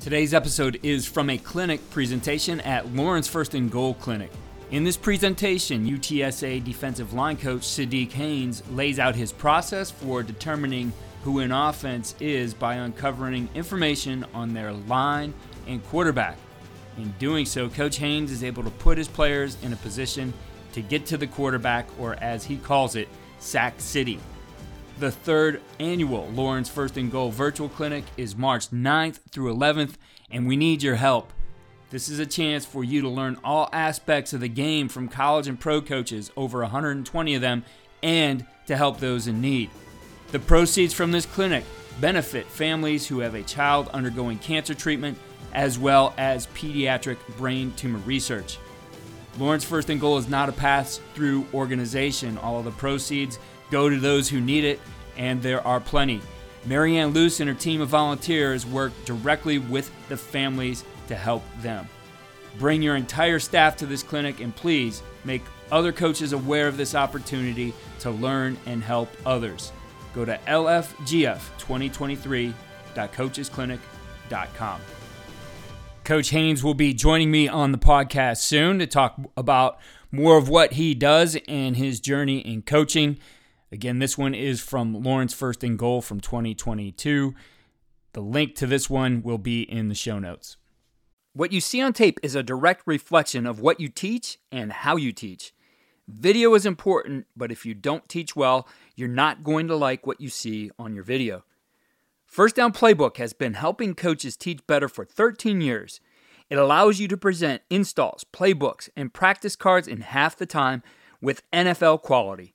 Today's episode is from a clinic presentation at Lauren's First and Goal Clinic. In this presentation, UTSA defensive line coach Sadiq Haynes lays out his process for determining who an offense is by uncovering information on their line and quarterback. In doing so, Coach Haynes is able to put his players in a position to get to the quarterback, or as he calls it, sack city. The third annual Lauren's First and Goal virtual clinic is March 9th through 11th, and we need your help. This is a chance for you to learn all aspects of the game from college and pro coaches, over 120 of them, and to help those in need. The proceeds from this clinic benefit families who have a child undergoing cancer treatment as well as pediatric brain tumor research. Lauren's First and Goal is not a pass through organization. All of the proceeds go to those who need it, and there are plenty. Marianne Loose and her team of volunteers work directly with the families to help them. Bring your entire staff to this clinic and please make other coaches aware of this opportunity to learn and help others. Go to lfgf2023.coachesclinic.com. Coach Haynes will be joining me on the podcast soon to talk about more of what he does and his journey in coaching. Again, this one is from Lauren's First and Goal from 2022. The link to this one will be in the show notes. What you see on tape is a direct reflection of what you teach and how you teach. Video is important, but if you don't teach well, you're not going to like what you see on your video. First Down Playbook has been helping coaches teach better for 13 years. It allows you to present installs, playbooks, and practice cards in half the time with NFL quality.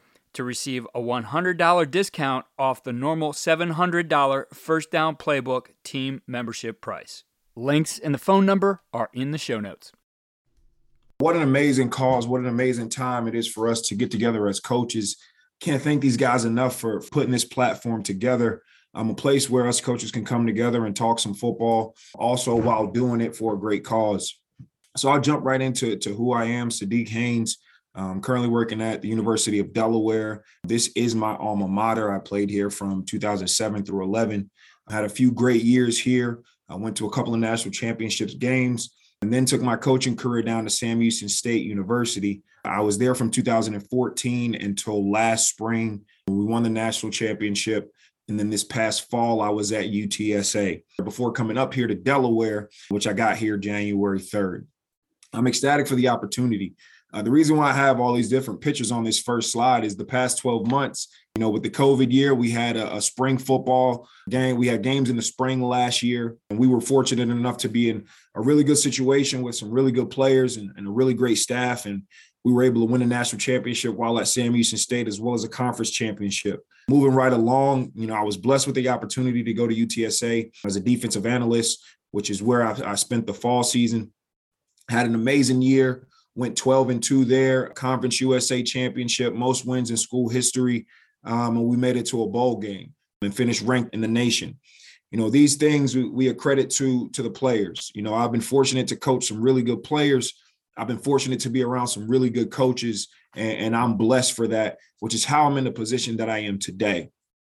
to receive a $100 discount off the normal $700 First Down Playbook team membership price. Links and the phone number are in the show notes. What an amazing cause. What an amazing time it is for us to get together as coaches. Can't thank these guys enough for putting this platform together. I'm a place where us coaches can come together and talk some football, also while doing it for a great cause. So I'll jump right into to who I am, Sadiq Haynes. I'm currently working at the University of Delaware. This is my alma mater. I played here from 2007 through 11. I had a few great years here. I went to a couple of national championships games and then took my coaching career down to Sam Houston State University. I was there from 2014 until last spring. When we won the national championship. And then this past fall, I was at UTSA before coming up here to Delaware, which I got here January 3rd. I'm ecstatic for the opportunity. Uh, the reason why I have all these different pictures on this first slide is the past 12 months, you know, with the COVID year, we had a, a, spring football game. We had games in the spring last year, and we were fortunate enough to be in a really good situation with some really good players and, and a really great staff. And we were able to win a national championship while at Sam Houston State, as well as a conference championship. Moving right along, you know, I was blessed with the opportunity to go to UTSA as a defensive analyst, which is where I, I spent the fall season. Had an amazing year went 12 and 2 there, Conference USA championship, most wins in school history. Um, and we made it to a bowl game and finished ranked in the nation. You know, these things we, we accredit to to the players. You know, I've been fortunate to coach some really good players. I've been fortunate to be around some really good coaches, and, and I'm blessed for that, which is how I'm in the position that I am today.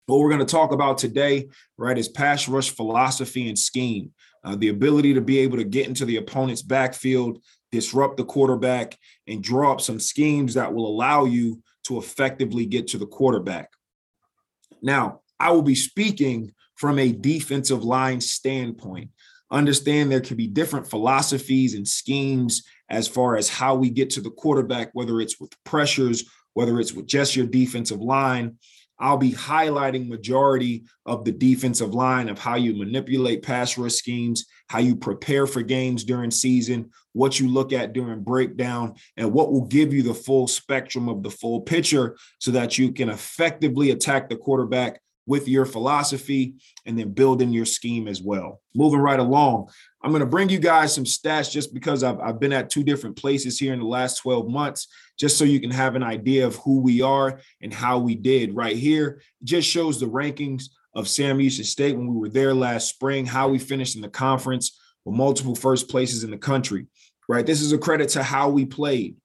What we're going to talk about today, right, is pass rush philosophy and scheme. Uh, the ability to be able to get into the opponent's backfield, disrupt the quarterback, and draw up some schemes that will allow you to effectively get to the quarterback. Now, I will be speaking from a defensive line standpoint. Understand there can be different philosophies and schemes as far as how we get to the quarterback, whether it's with pressures, whether it's with just your defensive line. I'll be highlighting majority of the defensive line of how you manipulate pass rush schemes, how you prepare for games during season, what you look at during breakdown, and what will give you the full spectrum of the full picture so that you can effectively attack the quarterback with your philosophy and then building your scheme as well. Moving right along, I'm going to bring you guys some stats just because I've, I've been at two different places here in the last 12 months, just so you can have an idea of who we are and how we did. Right here just shows the rankings of Sam Houston State when we were there last spring, how we finished in the conference with multiple first places in the country. Right. This is a credit to how we played.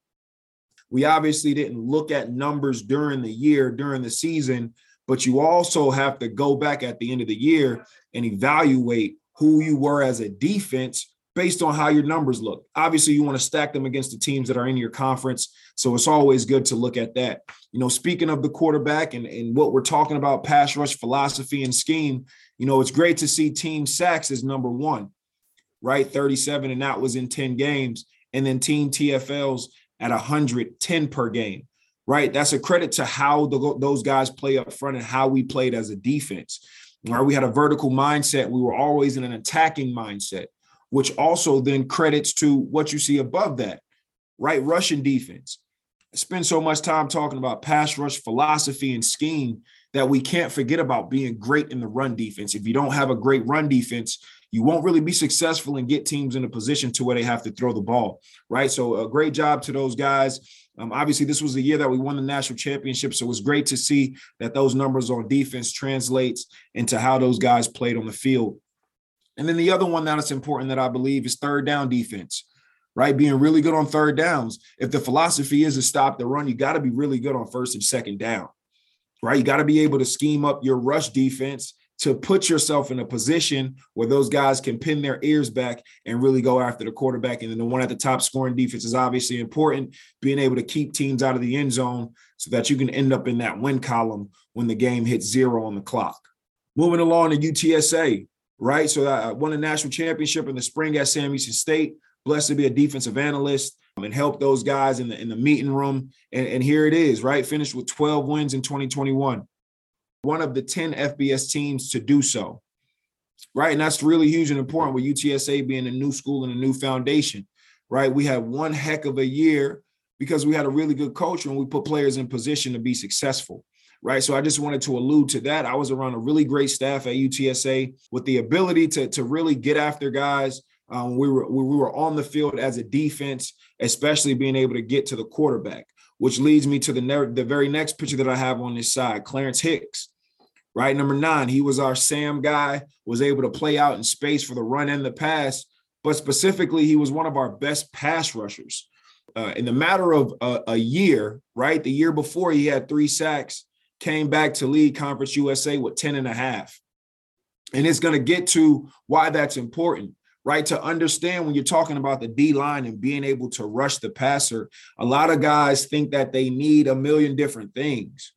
We obviously didn't look at numbers during the year, during the season, but you also have to go back at the end of the year and evaluate who you were as a defense based on how your numbers look. Obviously, you want to stack them against the teams that are in your conference. So it's always good to look at that. You know, speaking of the quarterback and, and what we're talking about, pass rush philosophy and scheme, you know, it's great to see team sacks as number one, right? 37, and that was in 10 games. And then team TFLs at 110 per game right? That's a credit to how the, those guys play up front and how we played as a defense. Right? We had a vertical mindset. We were always in an attacking mindset, which also then credits to what you see above that, right? rushing defense. I spend so much time talking about pass rush philosophy and scheme that we can't forget about being great in the run defense. If you don't have a great run defense, you won't really be successful and get teams in a position to where they have to throw the ball, right? So a great job to those guys. Um, obviously, this was the year that we won the national championship, so it was great to see that those numbers on defense translates into how those guys played on the field. And then the other one that is important that I believe is third down defense, right? Being really good on third downs. If the philosophy is to stop the run, you got to be really good on first and second down, right? You got to be able to scheme up your rush defense to put yourself in a position where those guys can pin their ears back and really go after the quarterback. And then the one at the top scoring defense is obviously important, being able to keep teams out of the end zone so that you can end up in that win column when the game hits zero on the clock. Moving along to UTSA, right? So I won a national championship in the spring at Sam Houston State. Blessed to be a defensive analyst um, and help those guys in the in the meeting room. And, and here it is, right? Finished with 12 wins in 2021 one of the 10 FBS teams to do so. Right. And that's really huge and important with UTSA being a new school and a new foundation. Right. We had one heck of a year because we had a really good culture and we put players in position to be successful. Right. So I just wanted to allude to that. I was around a really great staff at UTSA with the ability to, to really get after guys. Um, we were we were on the field as a defense, especially being able to get to the quarterback, which leads me to the, the very next picture that I have on this side, Clarence Hicks right? Number nine, he was our Sam guy, was able to play out in space for the run and the pass, but specifically, he was one of our best pass rushers. Uh, in the matter of a, a year, right? The year before, he had three sacks, came back to lead Conference USA with 10 and a half. And it's going to get to why that's important, right? To understand when you're talking about the D line and being able to rush the passer, a lot of guys think that they need a million different things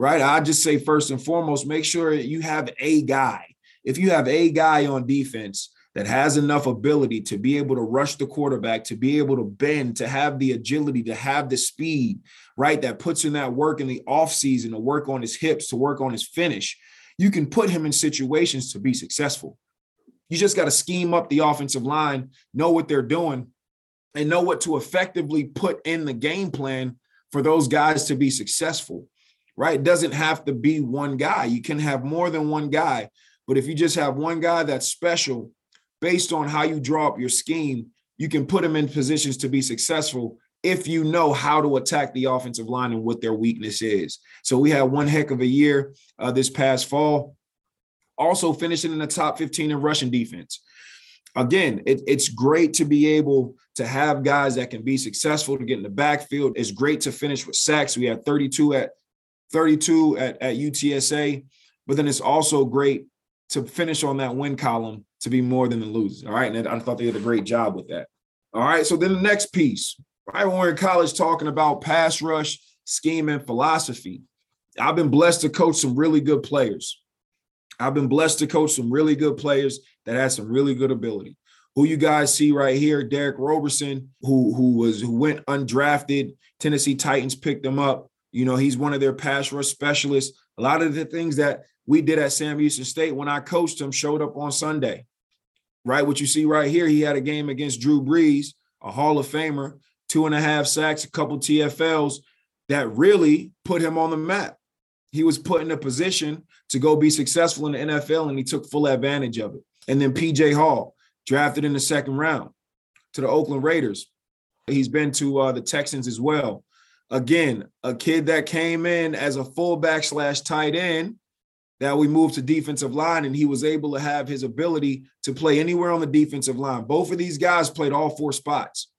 right? I just say first and foremost, make sure you have a guy. If you have a guy on defense that has enough ability to be able to rush the quarterback, to be able to bend, to have the agility, to have the speed, right? That puts in that work in the offseason to work on his hips, to work on his finish. You can put him in situations to be successful. You just got to scheme up the offensive line, know what they're doing, and know what to effectively put in the game plan for those guys to be successful right? It doesn't have to be one guy. You can have more than one guy. But if you just have one guy that's special based on how you draw up your scheme, you can put them in positions to be successful if you know how to attack the offensive line and what their weakness is. So we had one heck of a year uh, this past fall. Also finishing in the top 15 in rushing defense. Again, it, it's great to be able to have guys that can be successful to get in the backfield. It's great to finish with sacks. We had 32 at 32 at, at UTSA. But then it's also great to finish on that win column to be more than the losers. All right. And I thought they did a great job with that. All right. So then the next piece, right when we're in college talking about pass rush, scheme, and philosophy, I've been blessed to coach some really good players. I've been blessed to coach some really good players that had some really good ability. Who you guys see right here, Derick Roberson, who who was who went undrafted. Tennessee Titans picked him up. You know, he's one of their pass rush specialists. A lot of the things that we did at Sam Houston State when I coached him showed up on Sunday. Right? What you see right here, he had a game against Drew Brees, a Hall of Famer, two and a half sacks, a couple TFLs that really put him on the map. He was put in a position to go be successful in the NFL, and he took full advantage of it. And then PJ Hall, drafted in the second round to the Oakland Raiders. He's been to uh, the Texans as well. Again, a kid that came in as a fullback slash tight end that we moved to defensive line, and he was able to have his ability to play anywhere on the defensive line. Both of these guys played all four spots.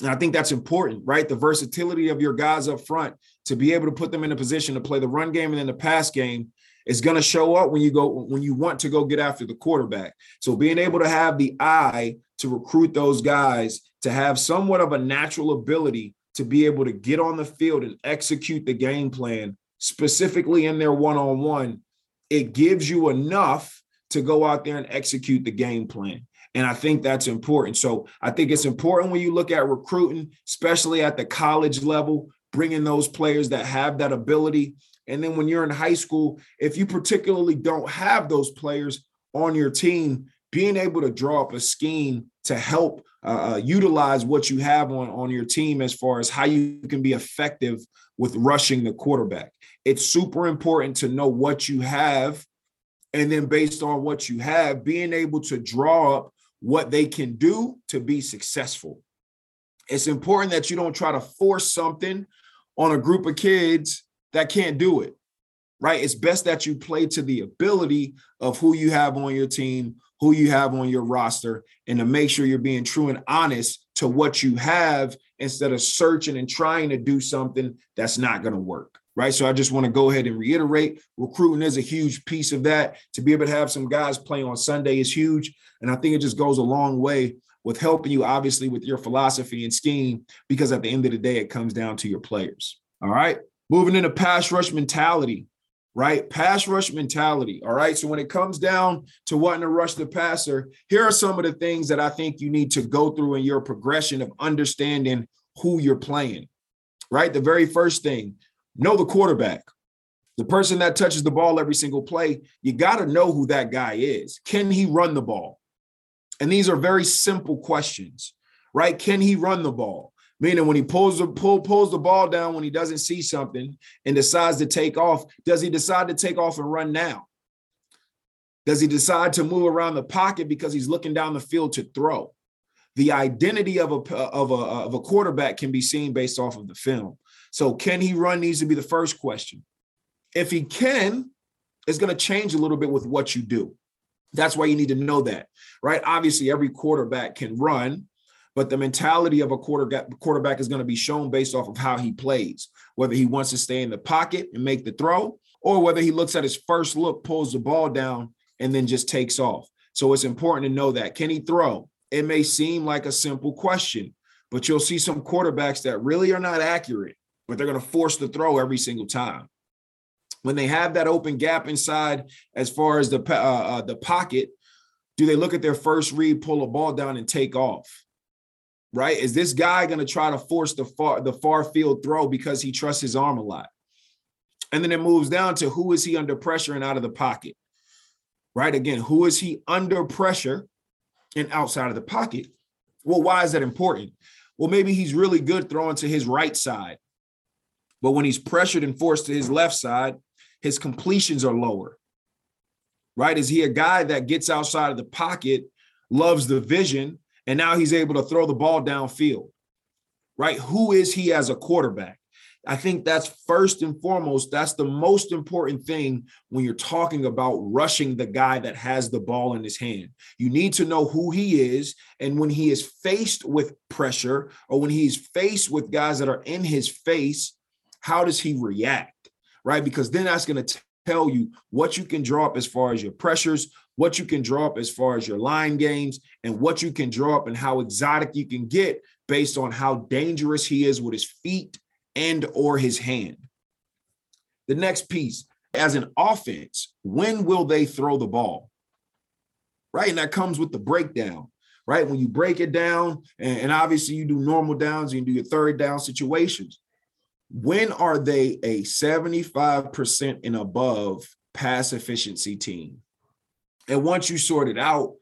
And I think that's important, right? The versatility of your guys up front to be able to put them in a position to play the run game and then the pass game is going to show up when you go when you want to go get after the quarterback. So being able to have the eye to recruit those guys to have somewhat of a natural ability to be able to get on the field and execute the game plan specifically in their one-on-one, it gives you enough to go out there and execute the game plan. And I think that's important. So I think it's important when you look at recruiting, especially at the college level, bringing those players that have that ability. And then when you're in high school, if you particularly don't have those players on your team, being able to draw up a scheme to help uh, uh, utilize what you have on, on your team as far as how you can be effective with rushing the quarterback. It's super important to know what you have. And then based on what you have, being able to draw up what they can do to be successful. It's important that you don't try to force something on a group of kids that can't do it, right? It's best that you play to the ability of who you have on your team, who you have on your roster, and to make sure you're being true and honest to what you have instead of searching and trying to do something that's not going to work right? So I just want to go ahead and reiterate recruiting is a huge piece of that. To be able to have some guys play on Sunday is huge. And I think it just goes a long way with helping you, obviously, with your philosophy and scheme, because at the end of the day, it comes down to your players. All right. Moving into pass rush mentality, right? Pass rush mentality. All right. So when it comes down to wanting to rush the passer, here are some of the things that I think you need to go through in your progression of understanding who you're playing, right? The very first thing, know the quarterback. The person that touches the ball every single play, you got to know who that guy is. Can he run the ball? And these are very simple questions, right? Can he run the ball? Meaning when he pulls the pull, pulls the ball down when he doesn't see something and decides to take off, does he decide to take off and run now? Does he decide to move around the pocket because he's looking down the field to throw? The identity of a of a of a quarterback can be seen based off of the film. So, can he run needs to be the first question. If he can, it's going to change a little bit with what you do. That's why you need to know that, right? Obviously, every quarterback can run, but the mentality of a quarterback quarterback is going to be shown based off of how he plays, whether he wants to stay in the pocket and make the throw, or whether he looks at his first look, pulls the ball down, and then just takes off. So it's important to know that. Can he throw? It may seem like a simple question, but you'll see some quarterbacks that really are not accurate but they're going to force the throw every single time. When they have that open gap inside, as far as the uh, uh, the pocket, do they look at their first read, pull a ball down, and take off? Right? Is this guy going to try to force the far the far field throw because he trusts his arm a lot? And then it moves down to who is he under pressure and out of the pocket? Right? Again, who is he under pressure and outside of the pocket? Well, why is that important? Well, maybe he's really good throwing to his right side but when he's pressured and forced to his left side, his completions are lower. Right? Is he a guy that gets outside of the pocket, loves the vision, and now he's able to throw the ball downfield? Right? Who is he as a quarterback? I think that's first and foremost, that's the most important thing when you're talking about rushing the guy that has the ball in his hand. You need to know who he is. And when he is faced with pressure or when he's faced with guys that are in his face, how does he react? Right? Because then that's going to tell you what you can draw up as far as your pressures, what you can draw up as far as your line games, and what you can draw up and how exotic you can get based on how dangerous he is with his feet and or his hand. The next piece, as an offense, when will they throw the ball? Right? And that comes with the breakdown right? When you break it down, and, obviously you do normal downs, you do your third down situations when are they a 75% and above pass efficiency team? And once you sort it out,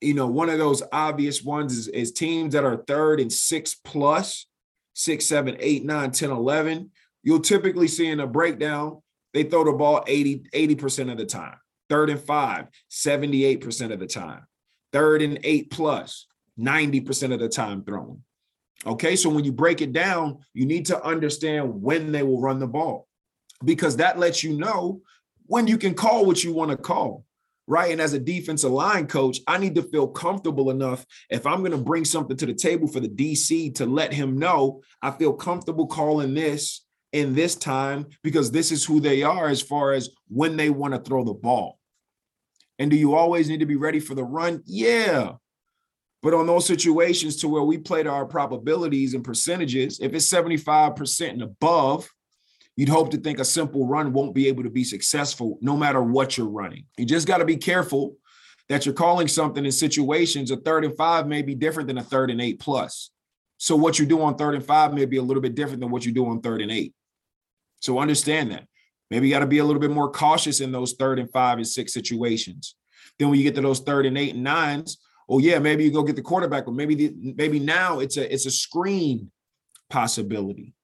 you know, one of those obvious ones is, is teams that are third and six plus, six, seven, eight, nine, 10, 11. You'll typically see in a breakdown, they throw the ball 80, 80% of the time. Third and five, 78% of the time. Third and eight plus, 90% of the time thrown. Okay, so when you break it down, you need to understand when they will run the ball because that lets you know when you can call what you want to call right? And as a defensive line coach, I need to feel comfortable enough if I'm going to bring something to the table for the DC to let him know I feel comfortable calling this in this time because this is who they are as far as when they want to throw the ball. And do you always need to be ready for the run? Yeah. But on those situations to where we play to our probabilities and percentages, if it's 75% and above, You'd hope to think a simple run won't be able to be successful no matter what you're running. You just got to be careful that you're calling something in situations a third and five may be different than a third and eight plus. So what you do on third and five may be a little bit different than what you do on third and eight. So understand that. Maybe you got to be a little bit more cautious in those third and five and six situations. Then when you get to those third and eight and nines, oh yeah, maybe you go get the quarterback, but maybe the, maybe now it's a it's a screen possibility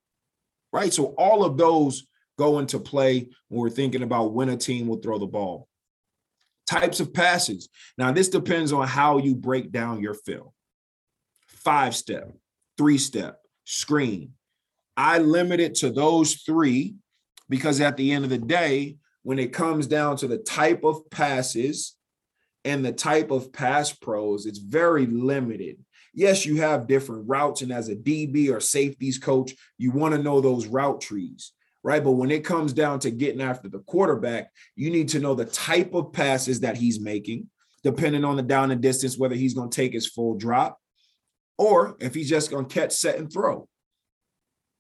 right? So all of those go into play when we're thinking about when a team will throw the ball. Types of passes. Now, this depends on how you break down your film. Five step, three step, screen. I limit it to those three because at the end of the day, when it comes down to the type of passes and the type of pass pros, it's very limited yes, you have different routes. And as a DB or safeties coach, you want to know those route trees, right? But when it comes down to getting after the quarterback, you need to know the type of passes that he's making, depending on the down and distance, whether he's going to take his full drop or if he's just going to catch, set, and throw,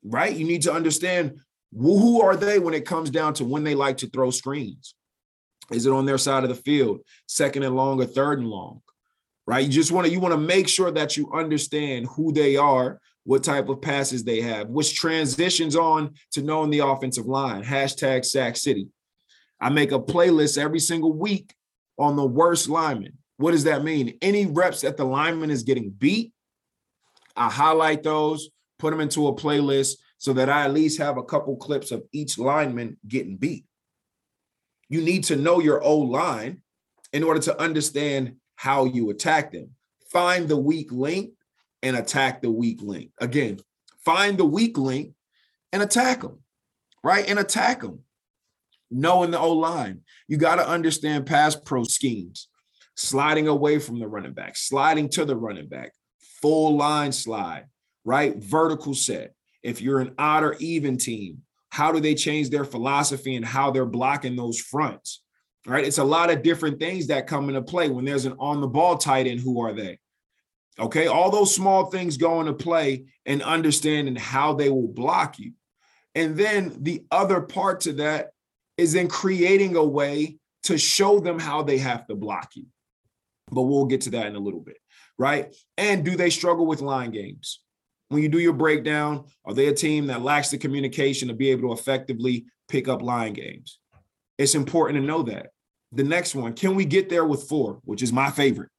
right? You need to understand who are they when it comes down to when they like to throw screens. Is it on their side of the field, second and long or third and long? right? You just want to you want to make sure that you understand who they are, what type of passes they have, which transitions on to knowing the offensive line. Hashtag Sack City. I make a playlist every single week on the worst lineman. What does that mean? Any reps that the lineman is getting beat, I highlight those, put them into a playlist so that I at least have a couple clips of each lineman getting beat. You need to know your O line in order to understand how you attack them. Find the weak link and attack the weak link. Again, find the weak link and attack them, right? And attack them. Knowing the O line, you got to understand pass pro schemes, sliding away from the running back, sliding to the running back, full line slide, right? Vertical set. If you're an odd or even team, how do they change their philosophy and how they're blocking those fronts? right? It's a lot of different things that come into play when there's an on the ball tight end. Who are they? Okay, all those small things go into play and understanding how they will block you. And then the other part to that is in creating a way to show them how they have to block you. But we'll get to that in a little bit, right? And do they struggle with line games? When you do your breakdown, are they a team that lacks the communication to be able to effectively pick up line games? It's important to know that the next one, can we get there with four, which is my favorite,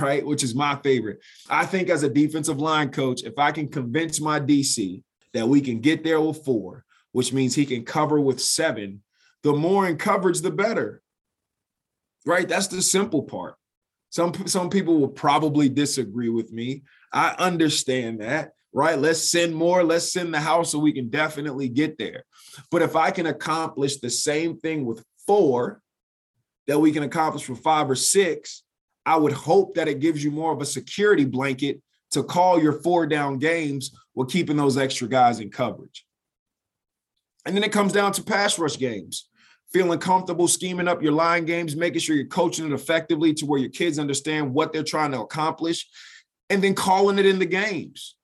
right? Which is my favorite. I think as a defensive line coach, if I can convince my DC that we can get there with four, which means he can cover with seven, the more in coverage, the better. Right? That's the simple part. Some some people will probably disagree with me. I understand that, right? Let's send more, let's send the house so we can definitely get there. But if I can accomplish the same thing with four, that we can accomplish with five or six, I would hope that it gives you more of a security blanket to call your four down games while keeping those extra guys in coverage. And then it comes down to pass rush games, feeling comfortable scheming up your line games, making sure you're coaching it effectively to where your kids understand what they're trying to accomplish, and then calling it in the games,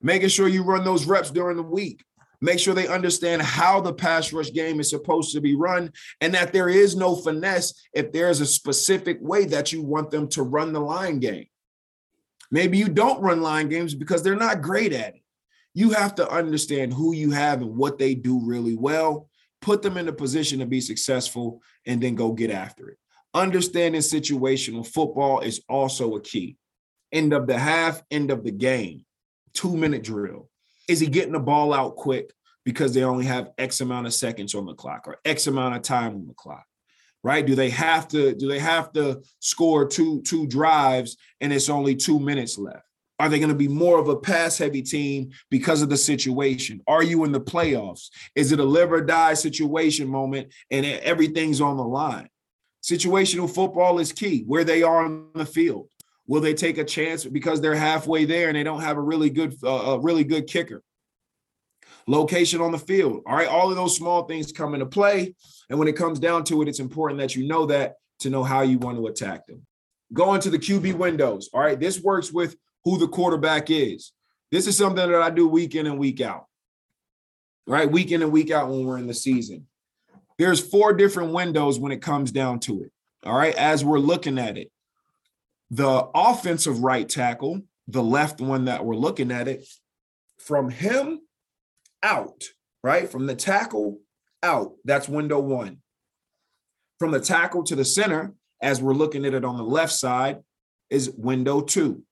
making sure you run those reps during the week. Make sure they understand how the pass rush game is supposed to be run and that there is no finesse if there's a specific way that you want them to run the line game. Maybe you don't run line games because they're not great at it. You have to understand who you have and what they do really well, put them in a position to be successful, and then go get after it. Understanding situational football is also a key. End of the half, end of the game, two minute drill. Is he getting the ball out quick? because they only have X amount of seconds on the clock or X amount of time on the clock? Right? Do they have to do they have to score two two drives and it's only 2 minutes left? Are they going to be more of a pass heavy team because of the situation? Are you in the playoffs? Is it a live or die situation moment and everything's on the line? Situational football is key where they are on the field. Will they take a chance because they're halfway there and they don't have a really good, uh, a really good kicker? Location on the field. All right, all of those small things come into play, and when it comes down to it, it's important that you know that to know how you want to attack them. Going to the QB windows. All right, this works with who the quarterback is. This is something that I do week in and week out. Right, week in and week out when we're in the season. There's four different windows when it comes down to it. All right, as we're looking at it, the offensive right tackle, the left one that we're looking at it, from him out, right? From the tackle out, that's window one. From the tackle to the center, as we're looking at it on the left side, is window two.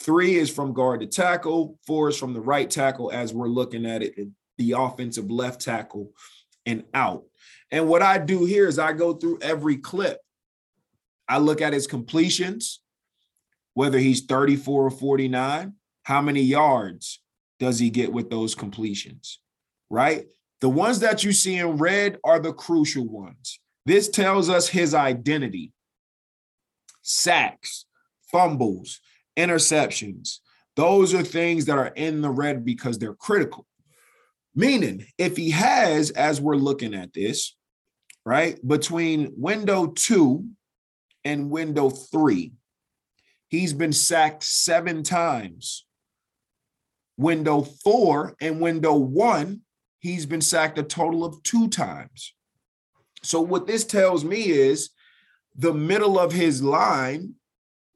Three is from guard to tackle. Four is from the right tackle as we're looking at it, the offensive left tackle and out. And what I do here is I go through every clip I look at his completions, whether he's 34 or 49, how many yards does he get with those completions, right? The ones that you see in red are the crucial ones. This tells us his identity sacks, fumbles, interceptions. Those are things that are in the red because they're critical. Meaning, if he has, as we're looking at this, right, between window two and window three. He's been sacked seven times. Window four and window one, he's been sacked a total of two times. So, what this tells me is the middle of his line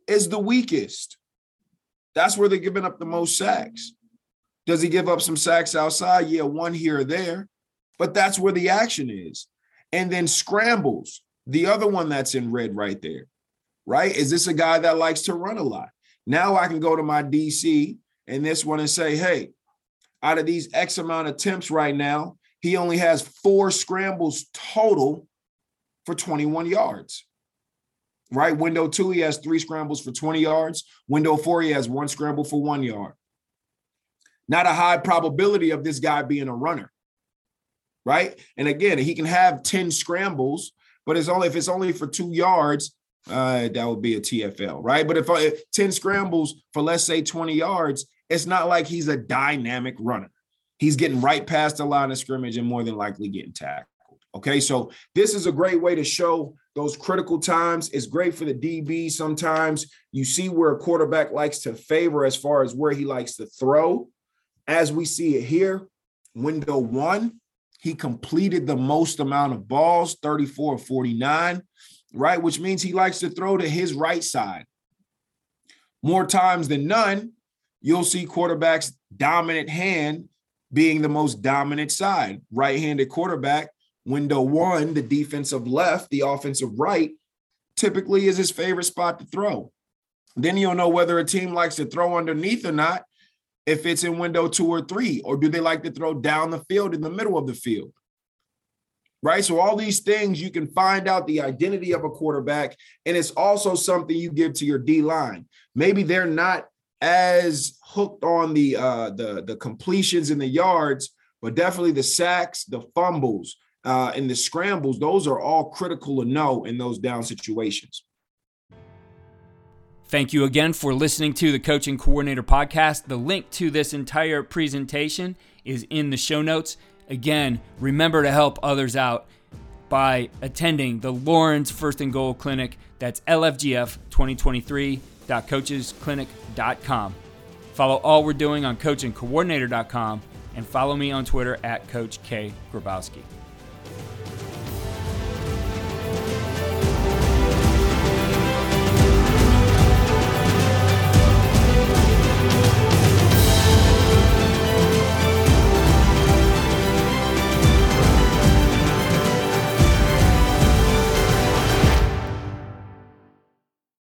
is the weakest. That's where they're giving up the most sacks. Does he give up some sacks outside? Yeah, one here or there, but that's where the action is. And then scrambles the other one that's in red right there, right? Is this a guy that likes to run a lot? Now I can go to my DC and this one and say, hey, out of these X amount of attempts right now, he only has four scrambles total for 21 yards. Right? Window two, he has three scrambles for 20 yards. Window four, he has one scramble for one yard. Not a high probability of this guy being a runner. Right? And again, he can have 10 scrambles but it's only if it's only for two yards, uh, that would be a TFL, right? But if, if 10 scrambles for let's say 20 yards, it's not like he's a dynamic runner. He's getting right past the line of scrimmage and more than likely getting tackled. Okay, so this is a great way to show those critical times. It's great for the DB. Sometimes you see where a quarterback likes to favor as far as where he likes to throw. As we see it here, window one, he completed the most amount of balls, 34 of 49, right? Which means he likes to throw to his right side. More times than none, you'll see quarterbacks' dominant hand being the most dominant side. Right handed quarterback, window one, the defensive left, the offensive right, typically is his favorite spot to throw. Then you'll know whether a team likes to throw underneath or not if it's in window two or three, or do they like to throw down the field in the middle of the field? Right. So, all these things you can find out the identity of a quarterback. And it's also something you give to your D line. Maybe they're not as hooked on the uh the the completions and the yards, but definitely the sacks, the fumbles, uh, and the scrambles, those are all critical to know in those down situations. Thank you again for listening to the Coach and Coordinator Podcast. The link to this entire presentation is in the show notes. Again, remember to help others out by attending the Lauren's First and Goal Clinic. That's lfgf2023.coachesclinic.com. Follow all we're doing on coachingcoordinator.com and follow me on Twitter at Coach K. Grabowski.